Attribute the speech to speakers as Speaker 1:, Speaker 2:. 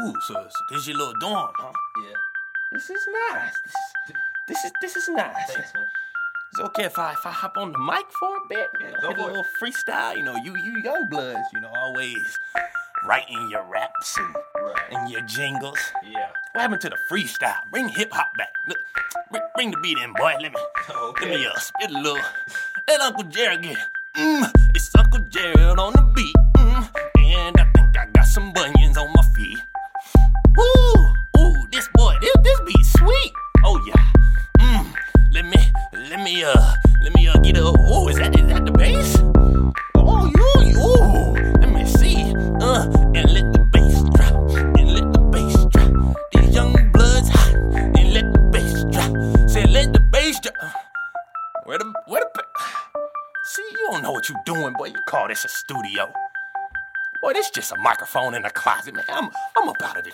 Speaker 1: Ooh, so, so this your little dorm, huh?
Speaker 2: Yeah.
Speaker 1: This is nice. This, this is this is nice.
Speaker 2: Thanks, man.
Speaker 1: It's okay if I if I hop on the mic for a bit,
Speaker 2: Yeah, go
Speaker 1: a
Speaker 2: for it.
Speaker 1: little freestyle. You know, you you young bloods, you know, always writing your raps and,
Speaker 2: Right.
Speaker 1: and your jingles.
Speaker 2: Yeah.
Speaker 1: What happened to the freestyle? Bring hip hop back. Look, bring, bring the beat in, boy. Let me
Speaker 2: Okay.
Speaker 1: let me uh, spit a little. Let Uncle Jared get. Mm, it's Uncle Jared on the beat, mm, and I think I got some bunions me uh let me uh get a. Oh, is that is that the bass? Oh, you you. Let me see. Uh, and let the bass drop, and let the bass drop. These young bloods hot, and let the bass drop. Say let the bass drop. Where the where the? See, you don't know what you doing, boy. You call this a studio. Boy, this just a microphone in a closet, man. I'm I'm up out of